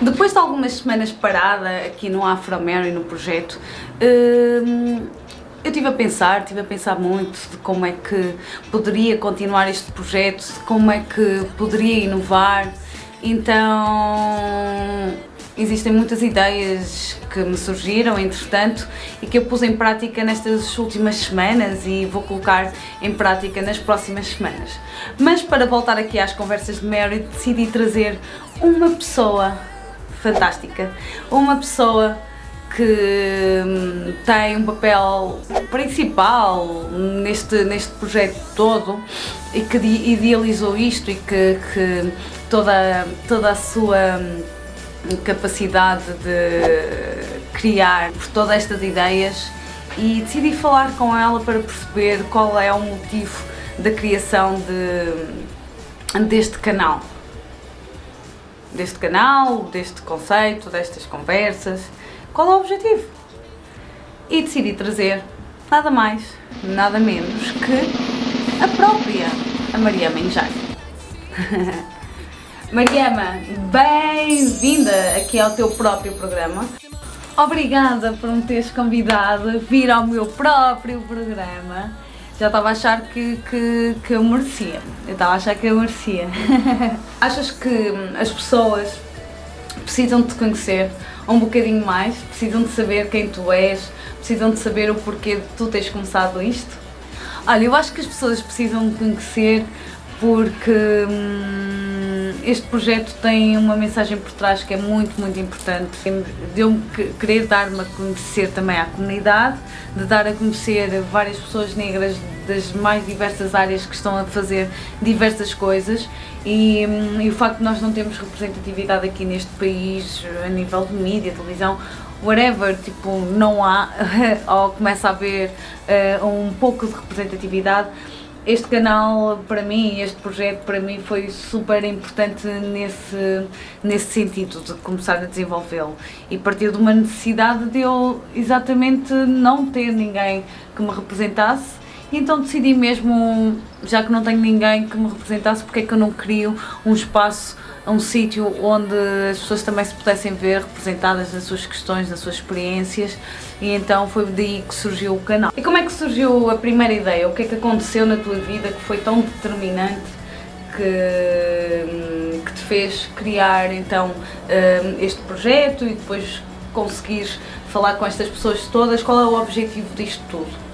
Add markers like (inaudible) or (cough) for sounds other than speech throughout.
Depois de algumas semanas parada aqui no Afro Mary, no projeto, hum, eu estive a pensar, estive a pensar muito de como é que poderia continuar este projeto, de como é que poderia inovar. Então existem muitas ideias que me surgiram, entretanto, e que eu pus em prática nestas últimas semanas e vou colocar em prática nas próximas semanas. Mas para voltar aqui às conversas de Mary, decidi trazer uma pessoa fantástica, uma pessoa que hum, tem um papel principal neste, neste projeto todo e que idealizou isto e que, que toda, toda a sua hum, capacidade de criar por todas estas ideias e decidi falar com ela para perceber qual é o motivo da criação de, deste canal. Deste canal, deste conceito, destas conversas. Qual é o objetivo? E decidi trazer nada mais, nada menos que a própria a Maria Menjai. (laughs) Mariama, bem-vinda aqui ao teu próprio programa. Obrigada por me teres convidado a vir ao meu próprio programa. Já estava a achar que, que, que eu merecia. Eu estava a achar que eu merecia. (laughs) Achas que as pessoas precisam de te conhecer um bocadinho mais? Precisam de saber quem tu és? Precisam de saber o porquê de tu teres começado isto? Olha, eu acho que as pessoas precisam de conhecer porque hum, este projeto tem uma mensagem por trás que é muito, muito importante. De eu querer dar-me a conhecer também à comunidade, de dar a conhecer várias pessoas negras das mais diversas áreas que estão a fazer diversas coisas e, hum, e o facto de nós não termos representatividade aqui neste país a nível de mídia, televisão, whatever, tipo, não há, (laughs) ou começa a haver uh, um pouco de representatividade, este canal para mim, este projeto para mim foi super importante nesse, nesse sentido, de começar a desenvolvê-lo. E partiu de uma necessidade de eu exatamente não ter ninguém que me representasse e então decidi mesmo, já que não tenho ninguém que me representasse, porque é que eu não crio um espaço um sítio onde as pessoas também se pudessem ver representadas nas suas questões, nas suas experiências e então foi daí que surgiu o canal. E como é que surgiu a primeira ideia? O que é que aconteceu na tua vida que foi tão determinante que, que te fez criar então hum, este projeto e depois conseguires falar com estas pessoas todas? Qual é o objetivo disto tudo?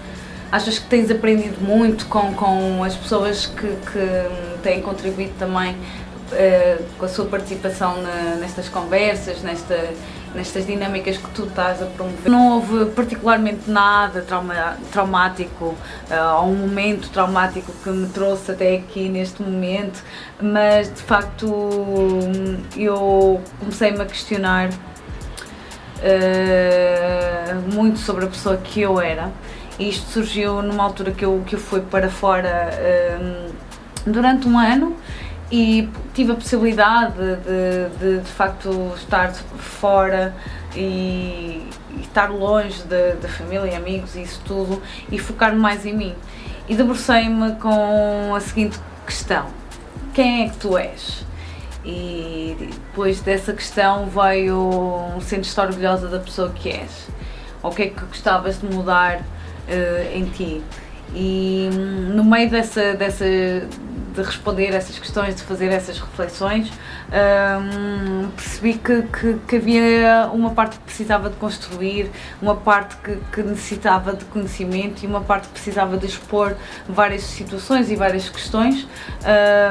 Achas que tens aprendido muito com, com as pessoas que, que têm contribuído também uh, com a sua participação na, nestas conversas, nesta, nestas dinâmicas que tu estás a promover. Não houve particularmente nada trauma, traumático uh, ou um momento traumático que me trouxe até aqui neste momento, mas de facto eu comecei-me a questionar uh, muito sobre a pessoa que eu era. E isto surgiu numa altura que eu, que eu fui para fora durante um ano e tive a possibilidade de, de, de facto estar fora e, estar longe da família e amigos e isso tudo e focar mais em mim. E debrucei-me com a seguinte questão: quem é que tu és? E depois dessa questão veio sentes-te orgulhosa da pessoa que és? Ou o que é que gostavas de mudar uh, em ti? E hum, no meio dessa, dessa, de responder essas questões, de fazer essas reflexões, um, percebi que, que, que, havia uma parte que precisava de construir, uma parte que, que, necessitava de conhecimento e uma parte que precisava de expor várias situações e várias questões,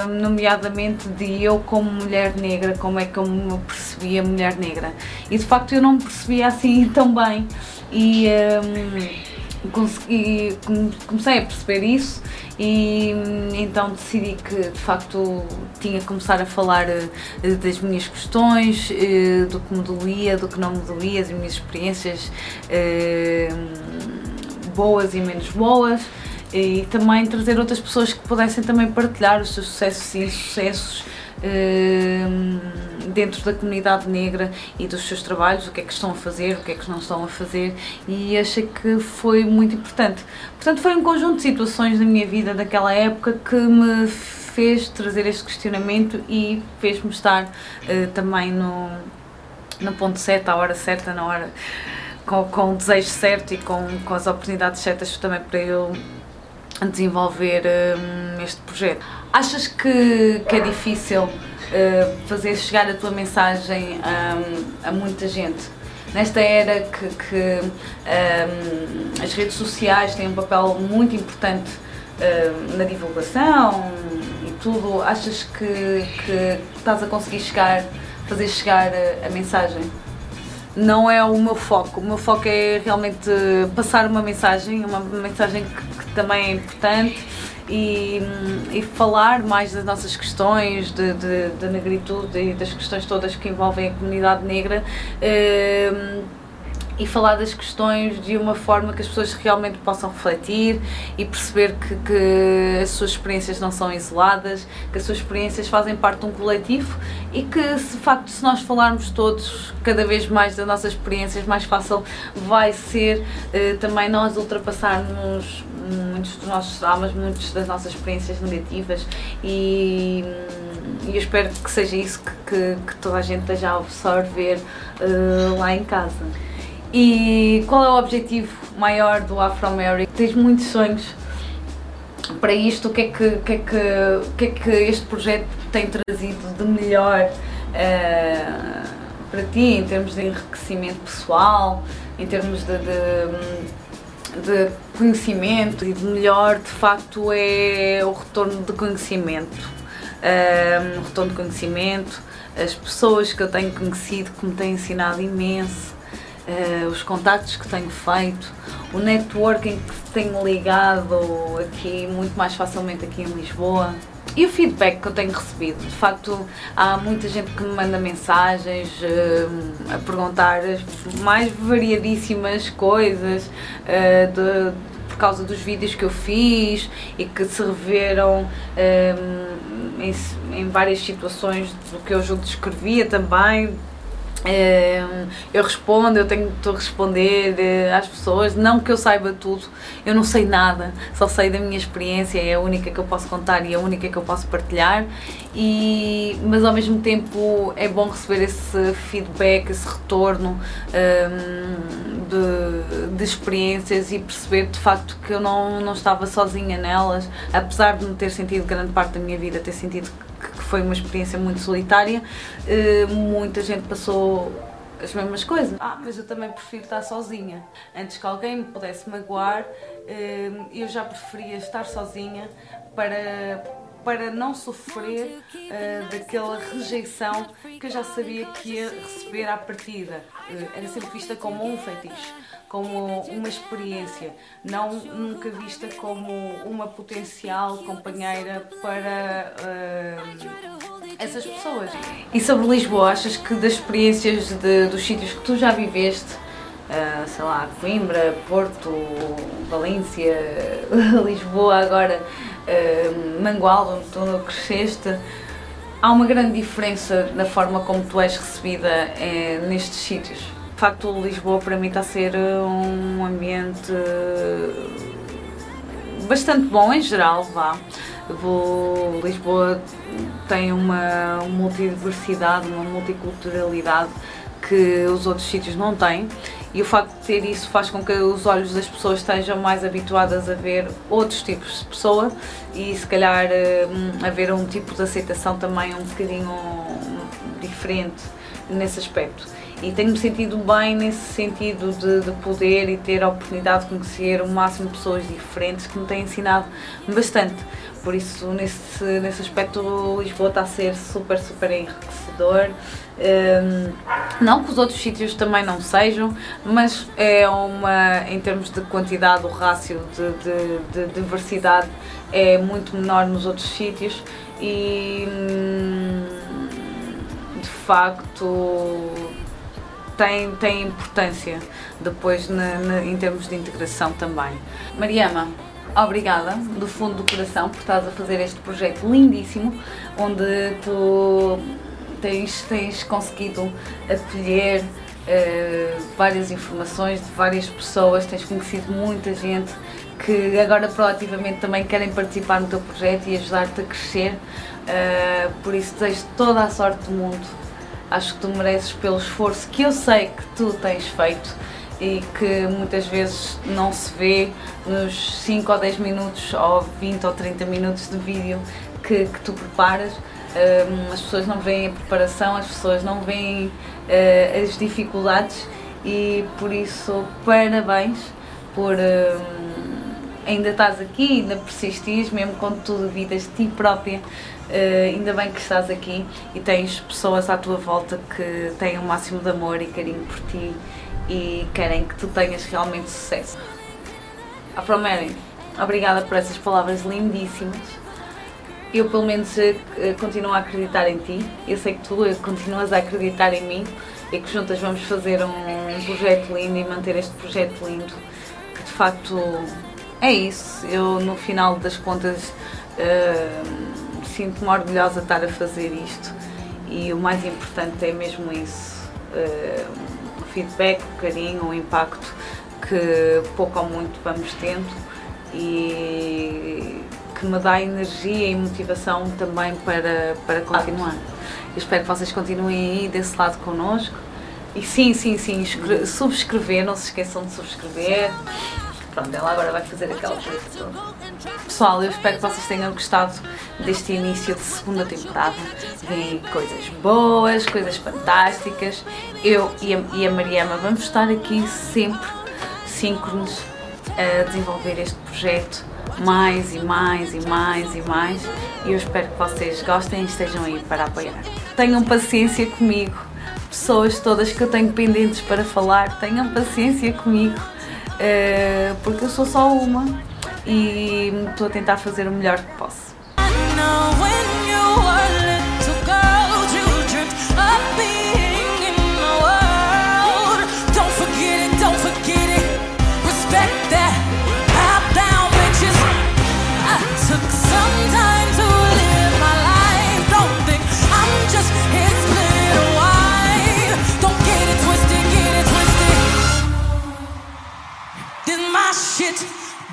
um, nomeadamente de eu como mulher negra, como é que eu me percebia mulher negra. E de facto eu não me percebia assim (laughs) tão bem e um, comecei a perceber isso e então decidi que de facto tinha que começar a falar eh, das minhas questões, eh, do que me doía, do que não me doía, das minhas experiências eh, boas e menos boas e também trazer outras pessoas que pudessem também partilhar os seus sucessos e insucessos dentro da comunidade negra e dos seus trabalhos, o que é que estão a fazer, o que é que não estão a fazer e achei que foi muito importante. Portanto, foi um conjunto de situações na minha vida daquela época que me fez trazer este questionamento e fez-me estar uh, também no, no ponto certo, à hora certa, na hora com, com o desejo certo e com, com as oportunidades certas também para eu desenvolver um, este projeto. Achas que, que é difícil uh, fazer chegar a tua mensagem um, a muita gente? Nesta era que, que um, as redes sociais têm um papel muito importante na divulgação e tudo, achas que, que estás a conseguir chegar, fazer chegar a, a mensagem? não é o meu foco. O meu foco é realmente passar uma mensagem, uma mensagem que, que também é importante e, e, falar mais das nossas questões de, de, de, negritude e das questões todas que envolvem a comunidade negra. Uh, e falar das questões de uma forma que as pessoas realmente possam refletir e perceber que, que, as suas experiências não são isoladas, que as suas experiências fazem parte de um coletivo e que, de facto, se nós falarmos todos cada vez mais das nossas experiências, mais fácil vai ser eh, também nós ultrapassarmos muitos dos nossos traumas, muitas das nossas experiências negativas e, e eu espero que seja isso que, que, que toda a gente esteja a absorver uh, lá em casa. E qual é o objetivo maior do Afro America? Tens muitos sonhos para isto, o que é que, que, é que, que, é que este projeto tem trazido de melhor uh, para ti, em termos de enriquecimento pessoal, em termos de, de, de, conhecimento e de melhor, de facto, é o retorno de conhecimento. Uh, retorno de conhecimento, as pessoas que eu tenho conhecido que me têm ensinado imenso, uh, os contactos que tenho feito, o networking que tenho ligado aqui muito mais facilmente aqui em Lisboa e o feedback que eu tenho recebido. De facto, há muita gente que me manda mensagens uh, a perguntar as mais variadíssimas coisas uh, de, por causa dos vídeos que eu fiz e que se reveram um, em, em várias situações do que eu julgo descrevia também, eu respondo, eu tenho de responder eh, às pessoas, não que eu saiba tudo, eu não sei nada, só sei da minha experiência, é a única que eu posso contar e a única que eu posso partilhar, e, mas ao mesmo tempo é bom receber esse feedback, esse retorno um, de, de, experiências e perceber de facto que eu não, não estava sozinha nelas, apesar de me ter sentido grande parte da minha vida, ter sentido que foi uma experiência muito solitária, uh, muita gente passou as mesmas coisas. Ah, mas eu também prefiro estar sozinha. Antes que alguém me pudesse magoar, uh, eu já preferia estar sozinha para, para não sofrer uh, daquela rejeição que eu já sabia que ia receber à partida. Era sempre vista como um fetiche como uma experiência, não nunca vista como uma potencial companheira para uh, essas pessoas. E sobre Lisboa, achas que das experiências de, dos sítios que tu já viveste, uh, sei lá, Coimbra, Porto, Valência, (laughs) Lisboa agora, uh, Mangualde, onde tu cresceste, há uma grande diferença na forma como tu és recebida nestes sítios? De facto, Lisboa para mim está a ser um ambiente bastante bom em geral, vá. Vou, Lisboa tem uma multidiversidade, uma multiculturalidade que os outros sítios não têm e o facto de ter isso faz com que os olhos das pessoas estejam mais habituadas a ver outros tipos de pessoa e se calhar hum, haver um tipo de aceitação também um bocadinho diferente nesse aspecto e tenho-me sentido bem nesse sentido de, de, poder e ter a oportunidade de conhecer o máximo de pessoas diferentes que me têm ensinado bastante. Por isso, nesse, nesse aspecto, Lisboa está a ser super, super enriquecedor. Um, não que os outros sítios também não sejam, mas é uma, em termos de quantidade, o rácio de, de, de diversidade é muito menor nos outros sítios e hum, de facto tem, tem importância depois na, na, em termos de integração também. Mariama, obrigada do fundo do coração por estás a fazer este projeto lindíssimo, onde tu tens, tens conseguido acolher uh, várias informações de várias pessoas, tens conhecido muita gente que agora proativamente também querem participar no teu projeto e ajudar-te a crescer. Uh, por isso desejo toda a sorte do mundo Acho que tu mereces pelo esforço que eu sei que tu tens feito e que muitas vezes não se vê nos 5 ou 10 minutos ou 20 ou 30 minutos de vídeo que, que tu preparas. Um, as pessoas não veem a preparação, as pessoas não veem uh, as dificuldades e por isso parabéns por um, ainda estás aqui, ainda persistis, mesmo quando tu duvidas de ti própria, uh, ainda bem que estás aqui e tens pessoas à tua volta que têm o máximo de amor e carinho por ti e querem que tu tenhas realmente sucesso. Afro Mary, obrigada por essas palavras lindíssimas. Eu, pelo menos, eh, continuo a acreditar em ti. Eu sei que tu eh, continuas a acreditar em mim e que juntas vamos fazer um projeto lindo e manter este projeto lindo. Que de facto é isso. Eu, no final das contas, uh, sinto-me orgulhosa de estar a fazer isto e o mais importante é mesmo isso. Uh, feedback, o carinho, o impacto que pouco ou muito vamos tendo e que me dá energia e motivação também para, para continuar. Eu espero que vocês continuem aí desse lado connosco. E sim, sim, sim, subscrever, não se esqueçam de subscrever. Pronto, ela agora vai fazer aquela coisa toda. Pessoal, eu espero que vocês tenham gostado deste início de segunda temporada. Vêm coisas boas, coisas fantásticas. Eu e a, e a Mariama vamos estar aqui sempre síncronos a desenvolver este projeto mais e mais e mais e mais. E eu espero que vocês gostem e estejam aí para apoiar. Tenham paciência comigo, pessoas todas que eu tenho pendentes para falar, tenham paciência comigo uh, porque eu sou só uma e estou a tentar fazer o melhor que posso.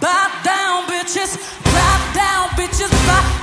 Bow down, bitches. Bow down, bitches. Bow